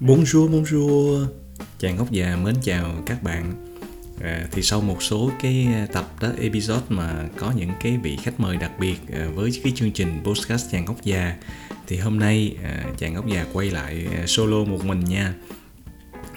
Bonjour, bonjour Chàng ngốc già mến chào các bạn. À, Thì sau một số cái tập đó episode mà có những cái vị khách mời đặc biệt à, với cái chương trình podcast chàng ngốc già Thì hôm nay à, chàng ngốc già quay lại à, solo một mình nha.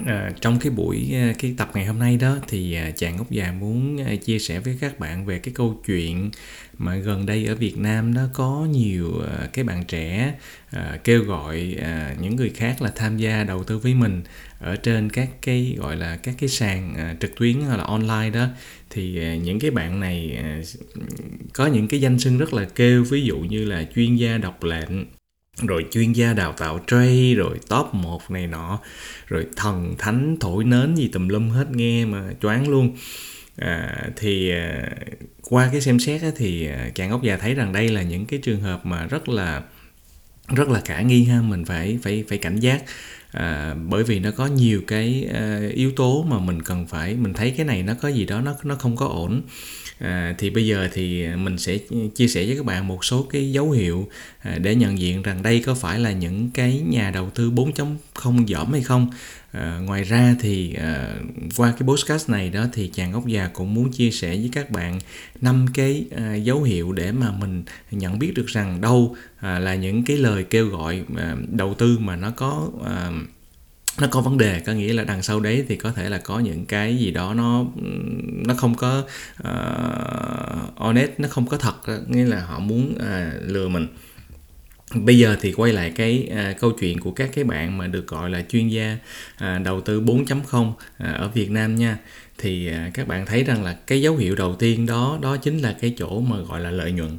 À, trong cái buổi ờ, cái tập ngày hôm nay đó thì ờ, chàng ngốc già muốn chia sẻ với các bạn về cái câu chuyện mà gần đây ở Việt Nam nó có nhiều cái bạn trẻ à, kêu gọi à, những người khác là tham gia đầu tư với mình ở trên các cái gọi là các cái sàn à, trực tuyến hoặc là online đó. Thì à, những cái bạn này à, có những cái danh xưng rất là kêu ví dụ như là chuyên gia độc lệnh rồi chuyên gia đào tạo trade rồi top 1 này nọ. Rồi thần thánh thổi nến gì tùm lum hết nghe mà choáng luôn. À, thì à, qua cái xem xét á, thì à, chàng ốc già thấy rằng đây là những cái trường hợp mà rất là rất là khả nghi ha. Mình phải phải phải cảnh giác à, bởi vì nó có nhiều cái à, yếu tố mà mình cần phải mình thấy cái này nó có gì đó nó nó không có ổn à, thì bây giờ thì mình sẽ chia sẻ với các bạn một số cái dấu hiệu à, để nhận diện rằng đây có phải là những cái nhà đầu tư 4.0 dỏm hay không. À, ngoài ra thì à, qua cái podcast này đó thì chàng ốc già cũng muốn chia sẻ với các bạn năm cái à, dấu hiệu để mà mình nhận biết được rằng đâu à, là những cái lời kêu gọi à, đầu tư mà nó có à, nó có vấn đề có nghĩa là đằng sau đấy thì có thể là có những cái gì đó nó nó không có uh, honest nó không có thật nghĩa là họ muốn uh, lừa mình. Bây giờ thì quay lại cái à, câu chuyện của các cái bạn mà được gọi là chuyên gia à, đầu tư 4.0 à, ở Việt Nam nha. Thì à, các bạn thấy rằng là cái dấu hiệu đầu tiên đó đó chính là cái chỗ mà gọi là lợi nhuận.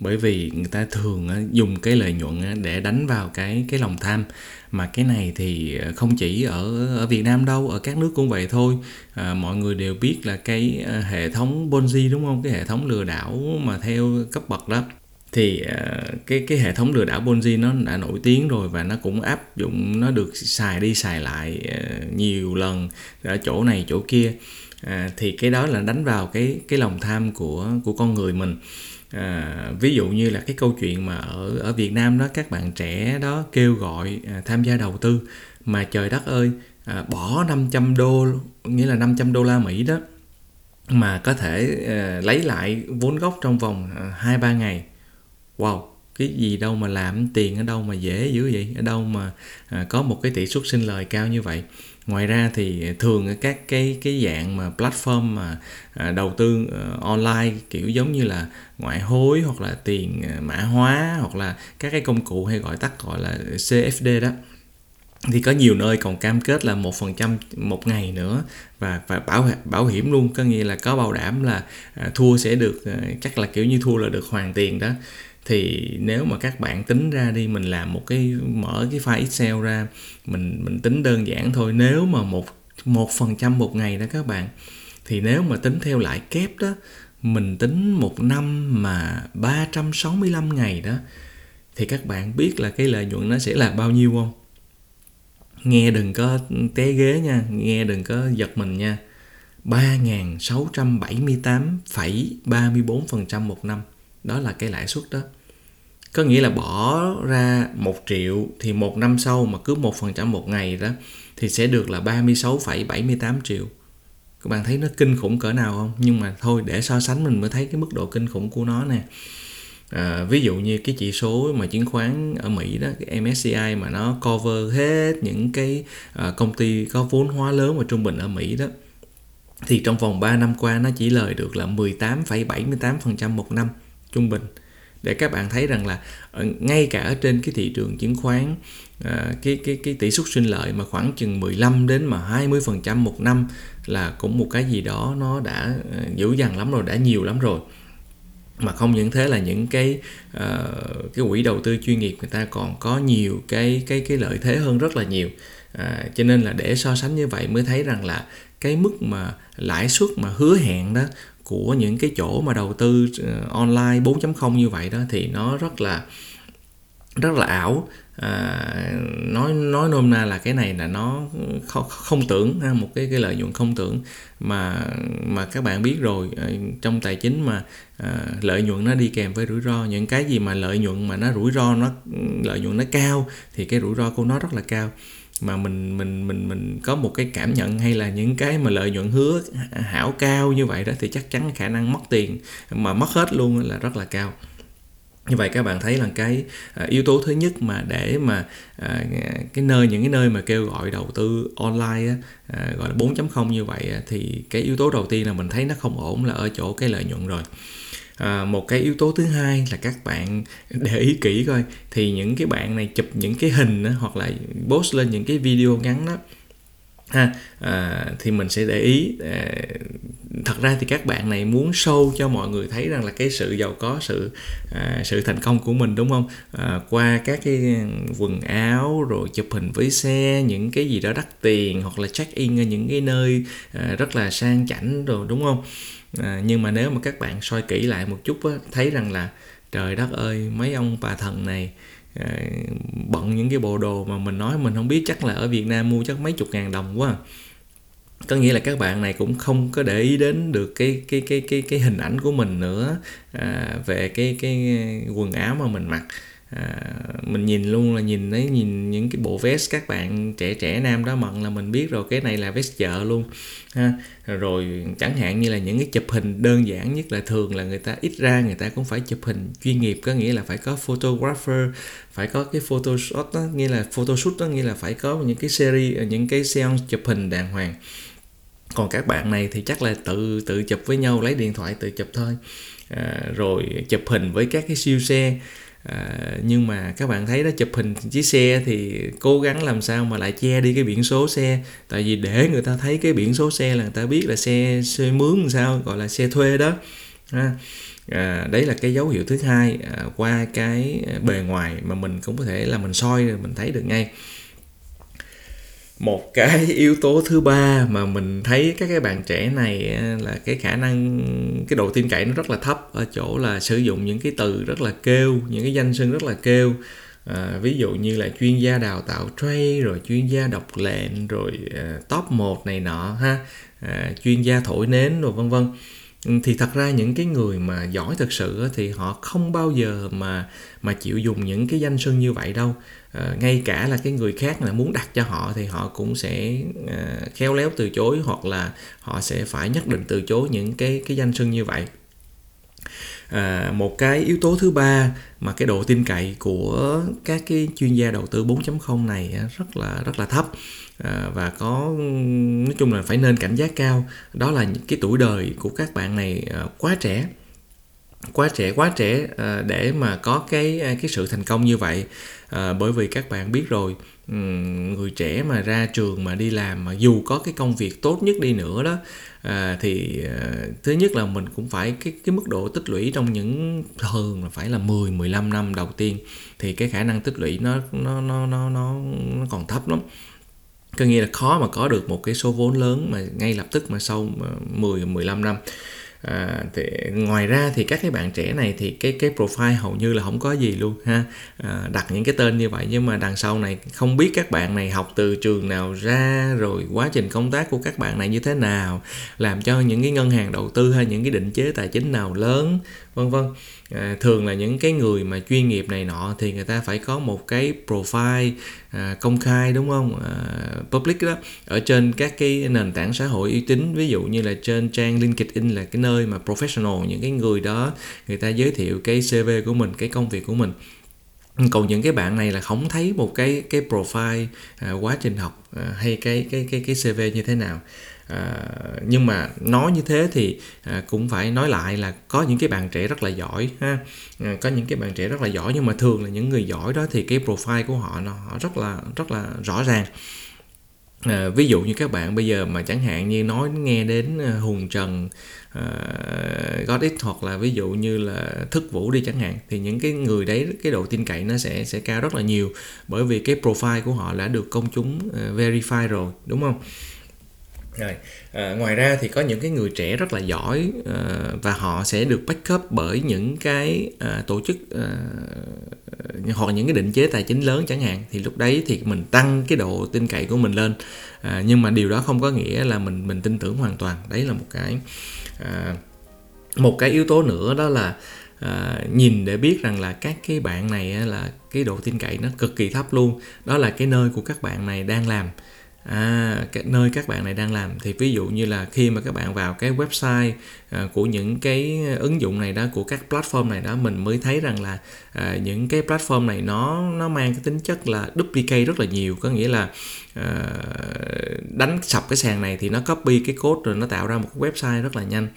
Bởi vì người ta thường à, dùng cái lợi nhuận à, để đánh vào cái cái lòng tham mà cái này thì ờ, không chỉ ở ở Việt Nam đâu ở các nước cũng vậy thôi. À, mọi người đều biết là cái ờ, hệ thống Ponzi đúng không? Cái hệ thống lừa đảo mà theo cấp bậc đó. Thì cái cái hệ thống lừa đảo Ponzi nó đã nổi tiếng rồi và nó cũng áp dụng nó được xài đi xài lại nhiều lần ở chỗ này chỗ kia. À, thì cái đó là đánh vào cái cái lòng tham của của con người mình à, ví dụ như là cái câu chuyện mà ở ở Việt Nam đó các bạn trẻ đó kêu gọi à, tham gia đầu tư mà trời đất ơi à, bỏ 500 đô nghĩa là 500 đô la Mỹ đó mà có thể à, lấy lại vốn gốc trong vòng à, hai à, ba ngày. Wow cái gì đâu mà làm tiền ở đâu mà dễ dữ vậy? Ở đâu mà à, có một cái tỷ suất sinh lời cao như vậy? Ngoài ra thì thường các cái cái dạng mà platform mà à, đầu tư ờ, online, kiểu giống như là ngoại hối hoặc là tiền ờ, mã hóa hoặc là các cái công cụ hay gọi tắt gọi là CFD đó, thì có nhiều nơi còn cam kết là một phần trăm một ngày nữa và và bảo bảo hiểm luôn. Có nghĩa là có bảo đảm là à, thua sẽ được ờ, chắc là, kiểu như, thua là được hoàn tiền đó thì nếu mà các bạn tính ra đi mình làm một cái mở cái file excel ra mình mình tính đơn giản thôi nếu mà một một phần trăm một ngày đó các bạn thì nếu mà tính theo lãi kép đó mình tính một năm mà 365 ngày đó thì các bạn biết là cái lợi nhuận nó sẽ là bao nhiêu không? Nghe đừng có té ghế nha, nghe đừng có giật mình nha. 3.678,34% một năm đó là cái lãi suất đó có nghĩa là bỏ ra một triệu thì một năm sau mà cứ một phần trăm một ngày đó thì sẽ được là 36,78 triệu. Các bạn thấy nó kinh khủng cỡ nào không? Nhưng mà thôi để so sánh mình mới thấy cái mức độ kinh khủng của nó nè. À, ví dụ như cái chỉ số mà chứng khoán ở Mỹ đó cái MSCI mà nó cover hết những cái à, công ty có vốn hóa lớn và trung bình ở Mỹ đó thì trong vòng 3 năm qua nó chỉ lời được là 18,78% một năm trung bình để các bạn thấy rằng là ờ, ngay cả ở trên cái thị trường chứng khoán ờ, cái cái cái tỷ suất sinh lợi mà khoảng chừng 15 đến mà 20% một năm là cũng một cái gì đó nó đã ờ, dữ dằn lắm rồi đã nhiều lắm rồi. Mà không những thế là những cái uh, cái quỹ đầu tư chuyên nghiệp người ta còn có nhiều cái cái cái lợi thế hơn rất là nhiều. À, cho nên là để so sánh như vậy mới thấy rằng là cái mức mà lãi suất mà hứa hẹn đó của những cái chỗ mà đầu tư ờ, online 4.0 như vậy đó thì nó rất là rất là ảo. À, nói nói nôm na là cái này là nó không, không tưởng ha, một cái cái lợi nhuận không tưởng. Mà mà các bạn biết rồi ờ, trong tài chính mà à, lợi nhuận nó đi kèm với rủi ro. Những cái gì mà lợi nhuận mà nó rủi ro nó lợi nhuận nó cao thì cái rủi ro của nó rất là cao mà mình mình mình mình có một cái cảm nhận hay là những cái mà lợi nhuận hứa hảo cao như vậy đó thì chắc chắn khả năng mất tiền mà mất hết luôn là rất là cao. Như vậy các bạn thấy là cái à, yếu tố thứ nhất mà để mà à, cái nơi những cái nơi mà kêu gọi đầu tư online á, à, gọi là 4.0 như vậy thì cái yếu tố đầu tiên là mình thấy nó không ổn là ở chỗ cái lợi nhuận rồi à, một cái yếu tố thứ hai là các bạn để ý kỹ coi. Thì những cái bạn này chụp những cái hình đó, hoặc là post lên những cái video ngắn đó. Ha à, thì mình sẽ để ý à, thật ra thì các bạn này muốn show cho mọi người thấy rằng là cái sự giàu có sự à, sự thành công của mình đúng không? À, qua các cái quần áo rồi chụp hình với xe những cái gì đó đắt tiền hoặc là check in ở những cái nơi à, rất là sang chảnh rồi đúng không? À, nhưng mà nếu mà các bạn soi kỹ lại một chút á, thấy rằng là trời đất ơi mấy ông bà thần này à, bận những cái bộ đồ mà mình nói mình không biết chắc là ở Việt Nam mua chắc mấy chục ngàn đồng quá. Có nghĩa là các bạn này cũng không có để ý đến được cái cái cái cái cái hình ảnh của mình nữa à, về cái cái quần áo mà mình mặc à, mình nhìn luôn là nhìn thấy nhìn những cái bộ vest các bạn trẻ trẻ nam đó mận là mình biết rồi cái này là vest chợ luôn ha. Rồi chẳng hạn như là những cái chụp hình đơn giản nhất là thường là người ta ít ra người ta cũng phải chụp hình chuyên nghiệp có nghĩa là phải có photographer phải có cái photoshop đó nghĩa là photoshoot đó nghĩa là phải có những cái series ờ, những cái seance chụp hình đàng hoàng. Còn các bạn này thì chắc là tự tự chụp với nhau lấy điện thoại tự chụp thôi. À, rồi chụp hình với các cái siêu xe à, nhưng mà các bạn thấy đó chụp hình chiếc xe thì cố gắng làm sao mà lại che đi cái biển số xe. Tại vì để người ta thấy cái biển số xe là người ta biết là xe xe mướn làm sao gọi là xe thuê đó. À, à, đấy là cái dấu hiệu thứ hai à, qua cái bề ngoài mà mình cũng có thể là mình soi rồi mình thấy được ngay một cái yếu tố thứ ba mà mình thấy các cái bạn trẻ này là cái khả năng cái độ tin cậy nó rất là thấp ở chỗ là sử dụng những cái từ rất là kêu những cái danh xưng rất là kêu. À, ví dụ như là chuyên gia đào tạo trade rồi chuyên gia đọc lệnh rồi uh, top 1 này nọ ha à, chuyên gia thổi nến rồi vân vân. Ừ, thì thật ra những cái người mà giỏi thực sự thì họ không bao giờ mà mà chịu dùng những cái danh xưng như vậy đâu à, ngay cả là cái người khác là muốn đặt cho họ thì họ cũng sẽ à, khéo léo từ chối hoặc là họ sẽ phải nhất định từ chối những cái cái danh sưng như vậy. À, một cái yếu tố thứ ba mà cái độ tin cậy của các cái chuyên gia đầu tư 4.0 này rất là rất là thấp. À, và có nói chung là phải nên cảnh giác cao. Đó là những cái tuổi đời của các bạn này à, quá trẻ quá trẻ quá trẻ à, ờ, để mà có cái ờ, cái sự thành công như vậy. À, bởi vì các bạn biết rồi người trẻ mà ra trường mà đi làm mà dù có cái công việc tốt nhất đi nữa đó à, thì à, thứ nhất là mình cũng phải cái cái mức độ tích lũy trong những thường là phải là 10 15 năm đầu tiên thì cái khả năng tích lũy nó nó nó nó nó, nó còn thấp lắm. Có nghĩa là khó mà có được một cái số vốn lớn mà ngay lập tức mà sau 10 15 năm à, thì ngoài ra thì các cái bạn trẻ này thì cái cái profile hầu như là không có gì luôn ha. À, đặt những cái tên như vậy nhưng mà đằng sau này không biết các bạn này học từ trường nào ra rồi quá trình công tác của các bạn này như thế nào làm cho những cái ngân hàng đầu tư hay những cái định chế tài chính nào lớn vân vân. À, thường là những cái người mà chuyên nghiệp này nọ thì người ta phải có một cái profile à, công khai đúng không? À, public đó. Ở trên các cái nền tảng xã hội uy tín ví dụ như là trên trang LinkedIn là cái nơi mà professional những cái người đó người ta giới thiệu cái CV của mình cái công việc của mình. Còn những cái bạn này là không thấy một cái cái profile à, quá trình học à, hay cái cái cái cái CV như thế nào à, nhưng mà nói như thế thì à, cũng phải nói lại là có những cái bạn trẻ rất là giỏi ha à, có những cái bạn trẻ rất là giỏi nhưng mà thường là những người giỏi đó thì cái profile của họ nó họ rất là rất là rõ ràng À, ví dụ như các bạn bây giờ mà chẳng hạn như nói nghe đến à, Hùng Trần, uh, God X hoặc là ví dụ như là Thức Vũ đi chẳng hạn thì những cái người đấy cái độ tin cậy nó sẽ sẽ cao rất là nhiều bởi vì cái profile của họ đã được công chúng uh, verify rồi đúng không? Rồi. À, ngoài ra thì có những cái người trẻ rất là giỏi à, và họ sẽ được backup bởi những cái à, tổ chức à, hoặc những cái định chế tài chính lớn chẳng hạn. Thì lúc đấy thì mình tăng cái độ tin cậy của mình lên. À, nhưng mà điều đó không có nghĩa là mình mình tin tưởng hoàn toàn. Đấy là một cái à, một cái yếu tố nữa đó là à, nhìn để biết rằng là các cái bạn này là cái độ tin cậy nó cực kỳ thấp luôn. Đó là cái nơi của các bạn này đang làm à, cái nơi các bạn này đang làm. Thì ví dụ như là khi mà các bạn vào cái website à, của những cái ứng dụng này đó của các platform này đó mình mới thấy rằng là à, những cái platform này nó nó mang cái tính chất là duplicate rất là nhiều. Có nghĩa là à, đánh sập cái sàn này thì nó copy cái code rồi nó tạo ra một cái website rất là nhanh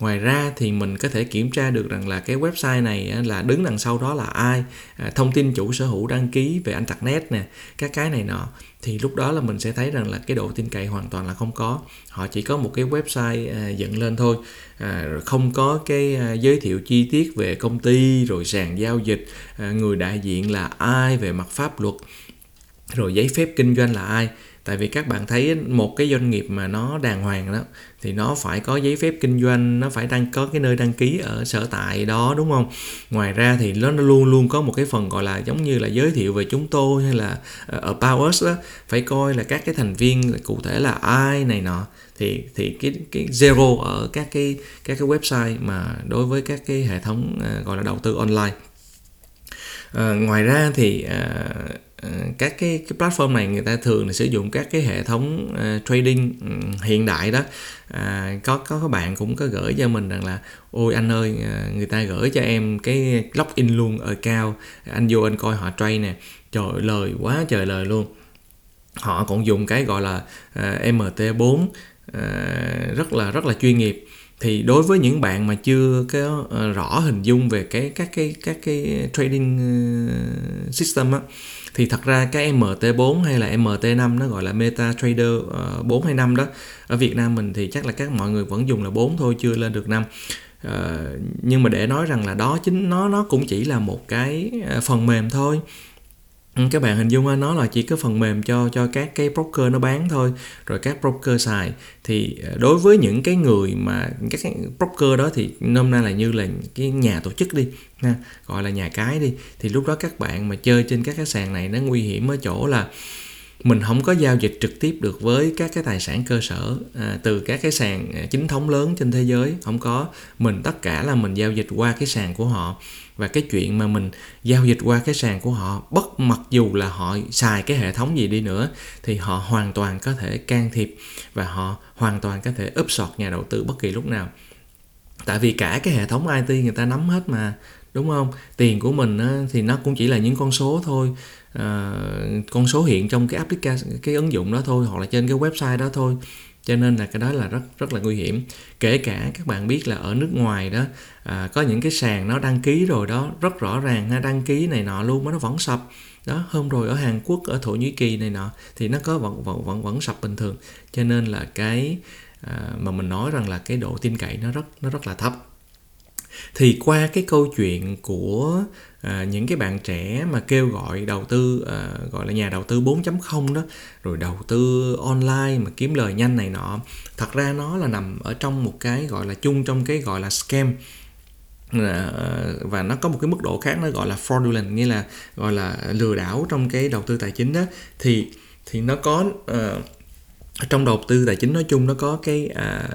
ngoài ra thì mình có thể kiểm tra được rằng là cái website này là đứng đằng sau đó là ai à, thông tin chủ sở hữu đăng ký về internet nè, các cái này nọ. Thì lúc đó là mình sẽ thấy rằng là cái độ tin cậy hoàn toàn là không có. Họ chỉ có một cái website à, dựng lên thôi. À, không có cái giới thiệu chi tiết về công ty, rồi sàn giao dịch người đại diện là ai, về mặt pháp luật, rồi giấy phép kinh doanh là ai tại vì các bạn thấy một cái doanh nghiệp mà nó đàng hoàng đó thì nó phải có giấy phép kinh doanh nó phải đăng có cái nơi đăng ký ở sở tại đó đúng không? Ngoài ra thì nó, nó luôn luôn có một cái phần gọi là giống như là giới thiệu về chúng tôi hay là ờ, ở Powers đó phải coi là các cái thành viên cụ thể là ai này nọ. Thì thì cái cái zero ở các cái các cái website mà đối với các cái hệ thống uh, gọi là đầu tư online. Uh, ngoài ra thì uh, các cái, cái platform này người ta thường là sử dụng các cái hệ thống uh, trading um, hiện đại đó. À, có có các bạn cũng có gửi cho mình rằng là ôi anh ơi uh, người ta gửi cho em cái login luôn ở cao anh vô anh coi họ trade nè. Trời lời quá trời lời luôn. Họ cũng dùng cái gọi là uh, MT4 uh, rất là rất là chuyên nghiệp. Thì đối với những bạn mà chưa có uh, rõ hình dung về cái các cái các cái trading uh, system á thì thật ra cái MT4 hay là MT5 nó gọi là Meta Trader 4 ờ, hay 5 đó, ở Việt Nam mình thì chắc là các mọi người vẫn dùng là 4 thôi, chưa lên được 5 ờ, nhưng mà để nói rằng là đó chính, nó nó cũng chỉ là một cái ờ, phần mềm thôi. Ừ. các bạn hình dung nó là chỉ có phần mềm cho cho các cái broker nó bán thôi. Rồi các broker xài. Thì ờ, đối với những cái người mà các cái broker đó thì nôm na là như là cái nhà tổ chức đi ha, gọi là nhà cái đi. Thì lúc đó các bạn mà chơi trên các cái sàn này nó nguy hiểm ở chỗ là mình không có giao dịch trực tiếp được với các cái tài sản cơ sở à, từ các cái sàn à, chính thống lớn trên thế giới không có. Mình tất cả là mình giao dịch qua cái sàn của họ. Và cái chuyện mà mình giao dịch qua cái sàn của họ bất mặc dù là họ xài cái hệ thống gì đi nữa thì họ hoàn toàn có thể can thiệp và họ hoàn toàn có thể úp sọt nhà đầu tư bất kỳ lúc nào. Tại vì cả cái hệ thống IT người ta nắm hết mà đúng không? Tiền của mình thì nó cũng chỉ là những con số thôi. Ờ, con số hiện trong cái application cái ứng dụng đó thôi hoặc là trên cái website đó thôi. Cho nên là cái đó là rất rất là nguy hiểm. Kể cả các bạn biết là ở nước ngoài đó à, có những cái sàn nó đăng ký rồi đó rất rõ ràng ha đăng ký này nọ luôn mà nó vẫn sập. Đó hôm rồi ở Hàn Quốc ở Thổ Nhĩ Kỳ này nọ thì nó có vẫn vẫn vẫn vẫn sập bình thường. Cho nên là cái à, mà mình nói rằng là cái độ tin cậy nó rất nó rất là thấp thì qua cái câu chuyện của à, những cái bạn trẻ mà kêu gọi đầu tư à, gọi là nhà đầu tư 4.0 đó rồi đầu tư online mà kiếm lời nhanh này nọ thật ra nó là nằm ở trong một cái gọi là chung trong cái gọi là scam. À, và nó có một cái mức độ khác nó gọi là fraudulent nghĩa là gọi là lừa đảo trong cái đầu tư tài chính đó. Thì thì nó có uh, trong đầu tư tài chính nói chung nó có cái à,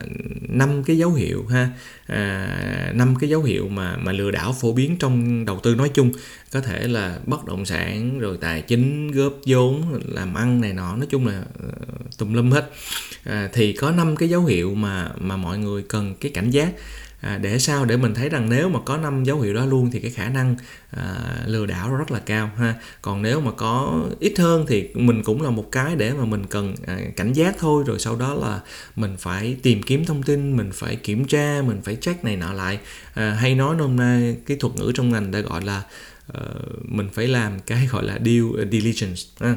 năm cái dấu hiệu ha. À, năm à, cái dấu hiệu mà mà lừa đảo phổ biến trong đầu tư nói chung. Có thể là bất động sản rồi tài chính góp vốn làm ăn này nọ. Nói chung là uh, tùm lum hết. À, thì có năm cái dấu hiệu mà mà mọi người cần cái cảnh giác à, để sao? Để mình thấy rằng nếu mà có năm dấu hiệu đó luôn thì cái khả năng à, lừa đảo rất là cao ha. Còn nếu mà có ít hơn thì mình cũng là một cái để mà mình cần à, cảnh giác thôi rồi sau đó là mình phải tìm kiếm thông tin mình phải kiểm tra mình phải check này nọ lại. À, hay nói nôm nay cái thuật ngữ trong ngành đã gọi là uh, mình phải làm cái gọi là due diligence ha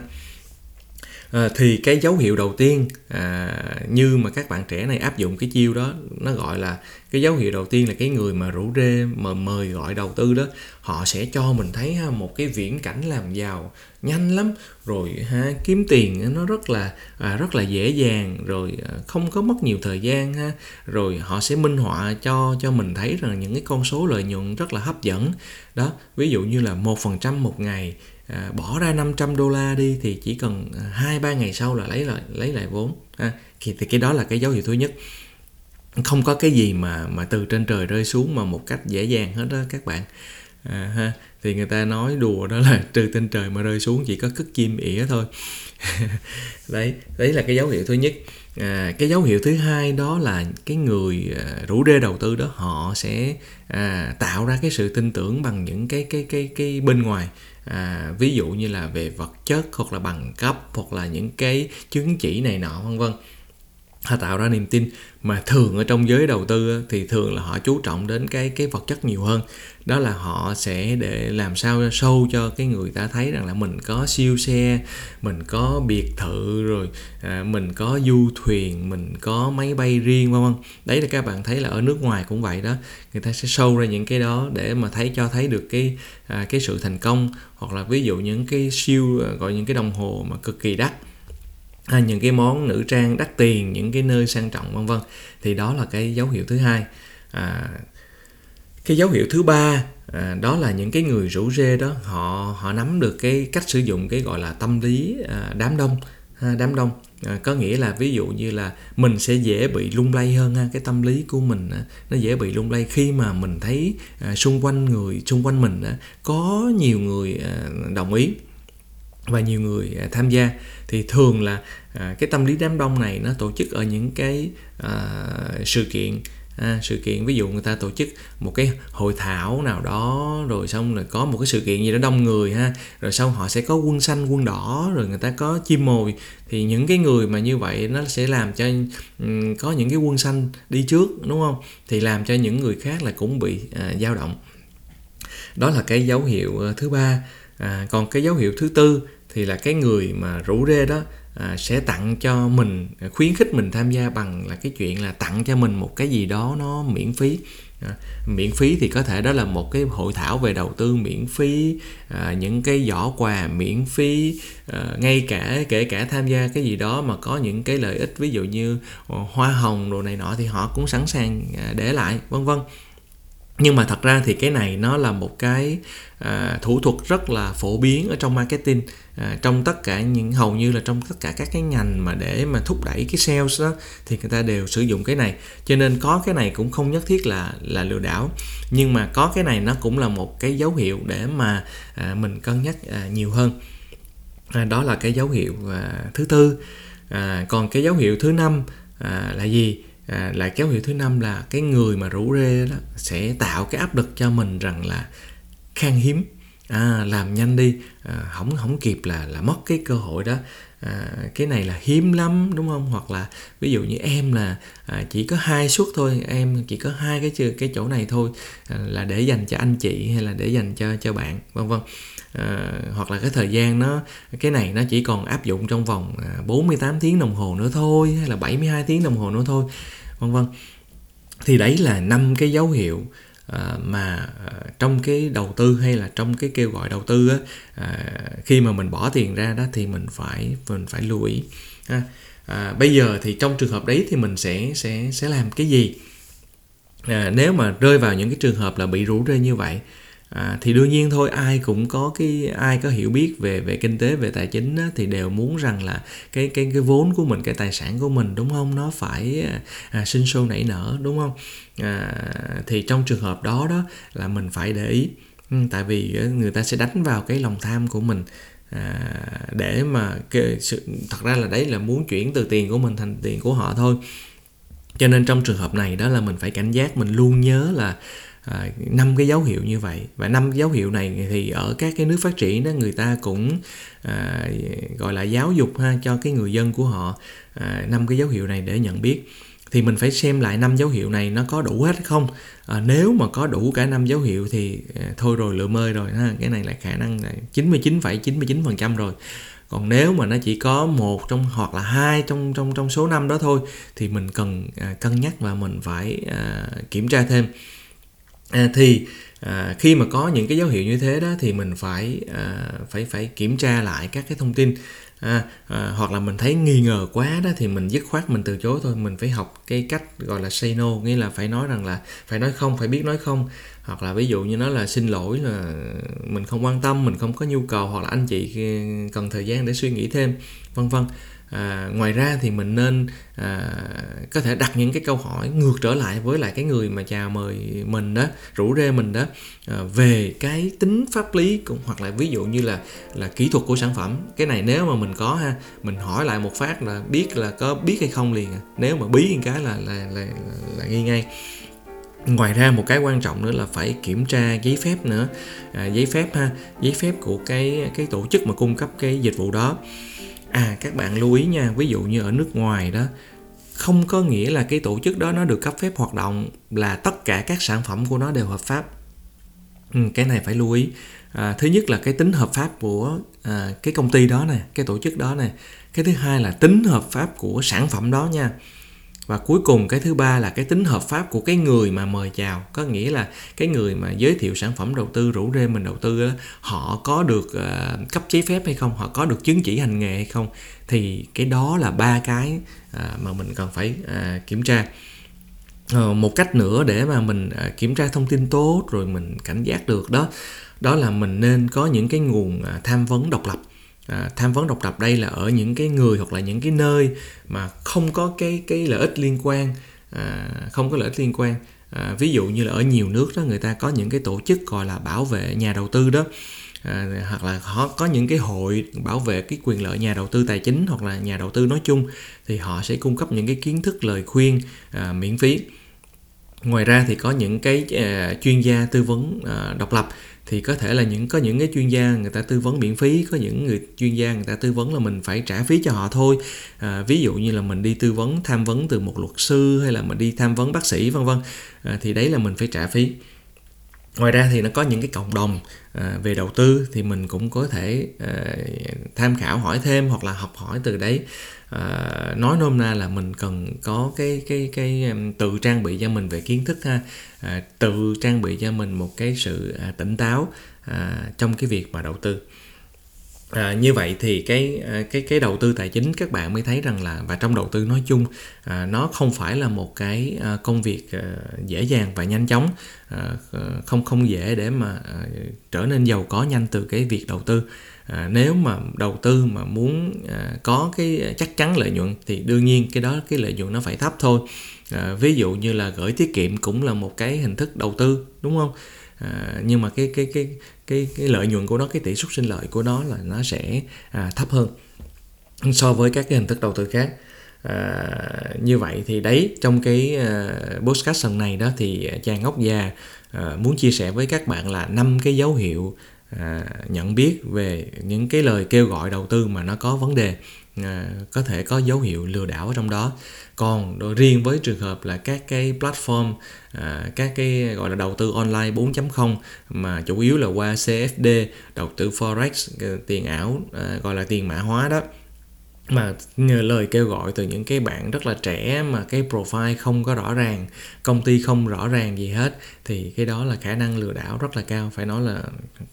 à, thì cái dấu hiệu đầu tiên à, như mà các bạn trẻ này áp dụng cái chiêu đó nó gọi là cái dấu hiệu đầu tiên là cái người mà rủ rê mà mời gọi đầu tư đó họ sẽ cho mình thấy ha, một cái viễn cảnh làm giàu nhanh lắm rồi ha kiếm tiền nó rất là à, rất là dễ dàng rồi à, không có mất nhiều thời gian ha rồi họ sẽ minh họa cho cho mình thấy rằng những cái con số lợi nhuận rất là hấp dẫn. Đó ví dụ như là một phần trăm một ngày à, bỏ ra 500 đô la đi thì chỉ cần à, hai ba ngày sau là lấy lại lấy lại vốn. Ha thì, thì cái đó là cái dấu hiệu thứ nhất. Không có cái gì mà mà từ trên trời rơi xuống mà một cách dễ dàng hết đó các bạn. À, ha thì người ta nói đùa đó là từ trên trời mà rơi xuống chỉ có cất chim ỉa thôi. Đấy đấy là cái dấu hiệu thứ nhất. À, cái dấu hiệu thứ hai đó là cái người à, rủ rê đầu tư đó họ sẽ à, tạo ra cái sự tin tưởng bằng những cái cái cái cái bên ngoài à, ví dụ như là về vật chất hoặc là bằng cấp hoặc là những cái chứng chỉ này nọ vân vân họ tạo ra niềm tin mà thường ở trong giới đầu tư thì thường là họ chú trọng đến cái cái vật chất nhiều hơn. Đó là họ sẽ để làm sao sâu cho cái người ta thấy rằng là mình có siêu xe mình có biệt thự rồi à, mình có du thuyền mình có máy bay riêng vân vân. Đấy là các bạn thấy là ở nước ngoài cũng vậy đó. Người ta sẽ sâu ra những cái đó để mà thấy cho thấy được cái à, cái sự thành công hoặc là ví dụ những cái siêu gọi những cái đồng hồ mà cực kỳ đắt à, những cái món nữ trang đắt tiền những cái nơi sang trọng vân vân. Thì đó là cái dấu hiệu thứ hai. À, cái dấu hiệu thứ ba à, đó là những cái người rủ rê đó họ họ nắm được cái cách sử dụng cái gọi là tâm lý à, đám đông. Ha, đám đông. À, có nghĩa là ví dụ như là mình sẽ dễ bị lung lay hơn ha cái tâm lý của mình à, nó dễ bị lung lay khi mà mình thấy à, xung quanh người xung quanh mình à, có nhiều người à, đồng ý và nhiều người à, tham gia. Thì thường là à, cái tâm lý đám đông này nó tổ chức ở những cái à, sự kiện à, sự kiện ví dụ người ta tổ chức một cái hội thảo nào đó rồi xong rồi có một cái sự kiện gì đó đông người ha rồi xong họ sẽ có quân xanh quân đỏ rồi người ta có chim mồi. Thì những cái người mà như vậy nó sẽ làm cho um, có những cái quân xanh đi trước đúng không? Thì làm cho những người khác là cũng bị à, dao động. Đó là cái dấu hiệu à, thứ ba. À, còn cái dấu hiệu thứ tư thì là cái người mà rủ rê đó à, sẽ tặng cho mình à, khuyến khích mình tham gia bằng là cái chuyện là tặng cho mình một cái gì đó nó miễn phí. À, miễn phí thì có thể đó là một cái hội thảo về đầu tư miễn phí à, những cái giỏ quà miễn phí à, ngay cả kể cả tham gia cái gì đó mà có những cái lợi ích ví dụ như hoa hồng đồ này nọ thì họ cũng sẵn sàng à, để lại vân vân nhưng mà thật ra thì cái này nó là một cái à, thủ thuật rất là phổ biến ở trong marketing. À, trong tất cả những hầu như là trong tất cả các cái ngành mà để mà thúc đẩy cái sales đó thì người ta đều sử dụng cái này. Cho nên có cái này cũng không nhất thiết là là lừa đảo. Nhưng mà có cái này nó cũng là một cái dấu hiệu để mà à, mình cân nhắc à, nhiều hơn. À, đó là cái dấu hiệu à, thứ tư. À, còn cái dấu hiệu thứ năm à, là gì? À, lại kéo hiệu thứ năm là cái người mà rủ rê đó sẽ tạo cái áp lực cho mình rằng là khan hiếm. À, làm nhanh đi. À, không không kịp là là mất cái cơ hội đó. À, cái này là hiếm lắm đúng không? Hoặc là ví dụ như em là à, chỉ có hai suất thôi em chỉ có hai cái cái chỗ này thôi à, là để dành cho anh chị hay là để dành cho cho bạn vân vân. À, hoặc là cái thời gian nó cái này nó chỉ còn áp dụng trong vòng à, 48 tiếng đồng hồ nữa thôi hay là 72 tiếng đồng hồ nữa thôi vân vân thì đấy là năm cái dấu hiệu à, mà à, trong cái đầu tư hay là trong cái kêu gọi đầu tư á, à, khi mà mình bỏ tiền ra đó thì mình phải mình phải lưu ý ha. À, bây giờ thì trong trường hợp đấy thì mình sẽ sẽ sẽ làm cái gì à, nếu mà rơi vào những cái trường hợp là bị rủ rê như vậy à, thì đương nhiên thôi ai cũng có cái ai có hiểu biết về về kinh tế về tài chính á, thì đều muốn rằng là cái cái cái vốn của mình cái tài sản của mình đúng không? Nó phải à, sinh sôi nảy nở đúng không? À, thì trong trường hợp đó đó là mình phải để ý. Ừ, tại vì ờ, người ta sẽ đánh vào cái lòng tham của mình à, để mà cái sự thật ra là đấy là muốn chuyển từ tiền của mình thành tiền của họ thôi. Cho nên trong trường hợp này đó là mình phải cảnh giác mình luôn nhớ là À, năm cái dấu hiệu như vậy. Và năm dấu hiệu này thì ở các cái nước phát triển đó người ta cũng à, gọi là giáo dục ha cho cái người dân của họ à, năm cái dấu hiệu này để nhận biết. Thì mình phải xem lại năm dấu hiệu này nó có đủ hết không? À, nếu mà có đủ cả năm dấu hiệu thì à, thôi rồi lựa mơi rồi ha cái này là khả năng là 99,99% rồi. Còn nếu mà nó chỉ có một trong hoặc là hai trong trong trong số năm đó thôi thì mình cần à, cân nhắc và mình phải à, kiểm tra thêm à, thì à, khi mà có những cái dấu hiệu như thế đó thì mình phải à, phải phải kiểm tra lại các cái thông tin. À, à, hoặc là mình thấy nghi ngờ quá đó thì mình dứt khoát mình từ chối thôi. Mình phải học cái cách gọi là say no nghĩa là phải nói rằng là phải nói không phải biết nói không. Hoặc là ví dụ như nó là xin lỗi là mình không quan tâm mình không có nhu cầu hoặc là anh chị ừ, cần thời gian để suy nghĩ thêm vân vân à, ngoài ra thì mình nên à, có thể đặt những cái câu hỏi ngược trở lại với lại cái người mà chào mời mình đó rủ rê mình đó à, về cái tính pháp lý cũng hoặc là ví dụ như là là kỹ thuật của sản phẩm. Cái này nếu mà mình có ha mình hỏi lại một phát là biết là có biết hay không liền à. nếu mà bí một cái là là là, là, là nghi ngay. Ngoài ra một cái quan trọng nữa là phải kiểm tra giấy phép nữa. À, giấy phép ha giấy phép của cái cái tổ chức mà cung cấp cái dịch vụ đó à các bạn lưu ý nha ví dụ như ở nước ngoài đó không có nghĩa là cái tổ chức đó nó được cấp phép hoạt động là tất cả các sản phẩm của nó đều hợp pháp. Ừ, cái này phải lưu ý. À, thứ nhất là cái tính hợp pháp của à, cái công ty đó nè cái tổ chức đó nè. Cái thứ hai là tính hợp pháp của sản phẩm đó nha và cuối cùng cái thứ ba là cái tính hợp pháp của cái người mà mời chào. Có nghĩa là cái người mà giới thiệu sản phẩm đầu tư rủ rê mình đầu tư đó, họ có được uh, cấp giấy phép hay không? Họ có được chứng chỉ hành nghề hay không? Thì cái đó là ba cái uh, mà mình cần phải uh, kiểm tra. Uh, một cách nữa để mà mình uh, kiểm tra thông tin tốt rồi mình cảnh giác được đó đó là mình nên có những cái nguồn uh, tham vấn độc lập à, tham vấn độc lập đây là ở những cái người hoặc là những cái nơi mà không có cái cái lợi ích liên quan à, không có lợi ích liên quan. À, ví dụ như là ở nhiều nước đó người ta có những cái tổ chức gọi là bảo vệ nhà đầu tư đó. À, hoặc là họ có những cái hội bảo vệ cái quyền lợi nhà đầu tư tài chính hoặc là nhà đầu tư nói chung thì họ sẽ cung cấp những cái kiến thức lời khuyên à, miễn phí. Ngoài ra thì có những cái à, chuyên gia tư vấn à, độc lập thì có thể là những có những cái chuyên gia người ta tư vấn miễn phí có những người chuyên gia người ta tư vấn là mình phải trả phí cho họ thôi. À, ví dụ như là mình đi tư vấn tham vấn từ một luật sư hay là mình đi tham vấn bác sĩ vân vân. À, thì đấy là mình phải trả phí ngoài ra thì nó có những cái cộng đồng à, về đầu tư thì mình cũng có thể à, tham khảo hỏi thêm hoặc là học hỏi từ đấy. À, nói nôm na là mình cần có cái cái cái tự trang bị cho mình về kiến thức ha. À, tự trang bị cho mình một cái sự à, tỉnh táo à, trong cái việc mà đầu tư. À, như vậy thì cái à, cái cái đầu tư tài chính các bạn mới thấy rằng là và trong đầu tư nói chung à, nó không phải là một cái à, công việc à, dễ dàng và nhanh chóng à, ờ, không không dễ để mà à, trở nên giàu có nhanh từ cái việc đầu tư. À, nếu mà đầu tư mà muốn à, có cái chắc chắn lợi nhuận thì đương nhiên cái đó cái lợi nhuận nó phải thấp thôi. À, ví dụ như là gửi tiết kiệm cũng là một cái hình thức đầu tư đúng không? À, nhưng mà cái cái cái cái cái lợi nhuận của nó cái tỷ suất sinh lợi của nó là nó sẽ à, thấp hơn so với các cái hình thức đầu tư khác. À, như vậy thì đấy trong cái uh, podcast lần này đó thì chàng ngốc già uh, muốn chia sẻ với các bạn là năm cái dấu hiệu à, nhận biết về những cái lời kêu gọi đầu tư mà nó có vấn đề. À, có thể có dấu hiệu lừa đảo ở trong đó. Còn riêng với trường hợp là các cái platform à, các cái gọi là đầu tư online 4.0 mà chủ yếu là qua CFD đầu tư forex tiền ảo à, gọi là tiền mã hóa đó mà nhờ lời kêu gọi từ những cái bạn rất là trẻ mà cái profile không có rõ ràng công ty không rõ ràng gì hết thì cái đó là khả năng lừa đảo rất là cao. Phải nói là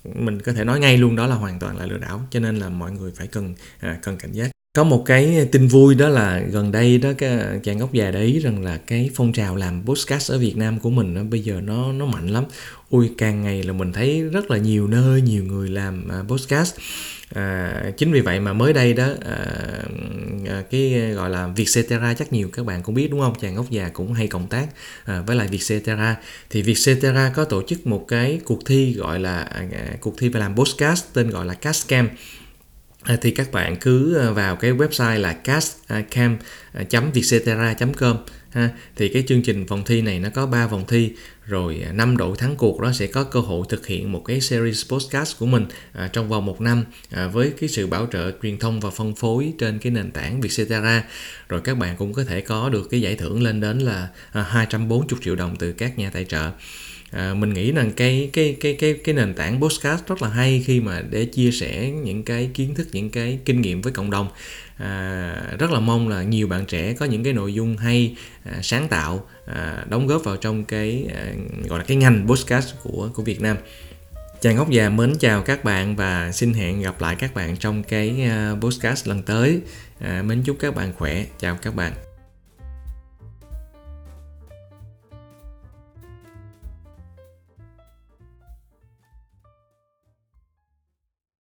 mình có thể nói ngay luôn đó là hoàn toàn là lừa đảo cho nên là mọi người phải cần à, cần cảnh giác có một cái tin vui đó là gần đây đó cái chàng góc già đấy rằng là cái phong trào làm podcast ở Việt Nam của mình đó, bây giờ nó nó mạnh lắm. Ui càng ngày là mình thấy rất là nhiều nơi nhiều người làm uh, podcast. À, chính vì vậy mà mới đây đó à, à, cái gọi là Vietcetera chắc nhiều các bạn cũng biết đúng không? Chàng góc già cũng hay cộng tác à, với lại Vietcetera. Thì Vietcetera có tổ chức một cái cuộc thi gọi là à, à cuộc thi về làm podcast tên gọi là Castcam Cam. À, thì các bạn cứ ờ, vào cái website là castcam.vietcetera.com ờ, ờ, ha. Thì cái chương trình vòng thi này nó có 3 vòng thi rồi năm đội thắng cuộc đó sẽ có cơ hội thực hiện một cái series podcast của mình à, trong vòng một năm à, với cái sự bảo trợ truyền thông và phân phối trên cái nền tảng Vietcetera. Rồi các bạn cũng có thể có được cái giải thưởng lên đến là à, 240 triệu đồng từ các nhà tài trợ à, mình nghĩ rằng cái cái cái cái cái nền tảng podcast rất là hay khi mà để chia sẻ những cái kiến thức những cái kinh nghiệm với cộng đồng. À, rất là mong là nhiều bạn trẻ có những cái nội dung hay à, sáng tạo à, đóng góp vào trong cái à, gọi là cái ngành podcast của của Việt Nam. Chàng ngốc già mến chào các bạn và xin hẹn gặp lại các bạn trong cái à, podcast lần tới. À, mến chúc các bạn khỏe. Chào các bạn.